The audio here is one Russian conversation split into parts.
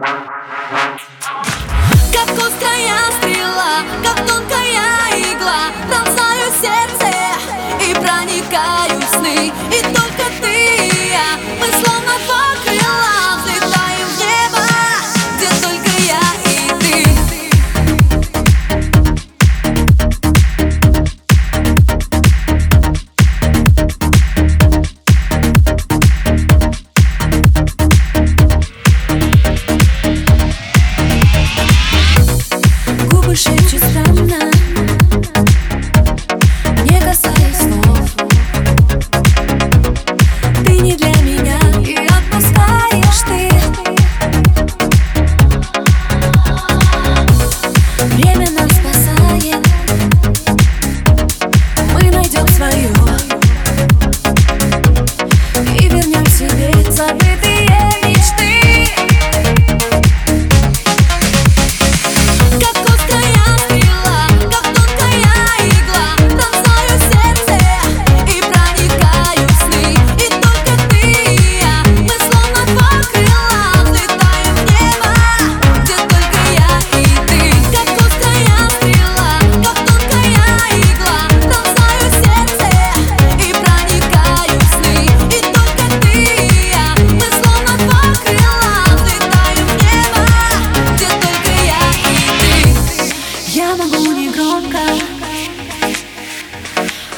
Как устроить шепчет странно. Не касаясь слов. Ты не для меня и отпускаешь ты. Время нас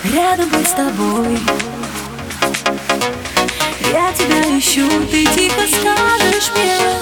рядом быть с тобой. Я тебя ищу, ты тихо скажешь мне.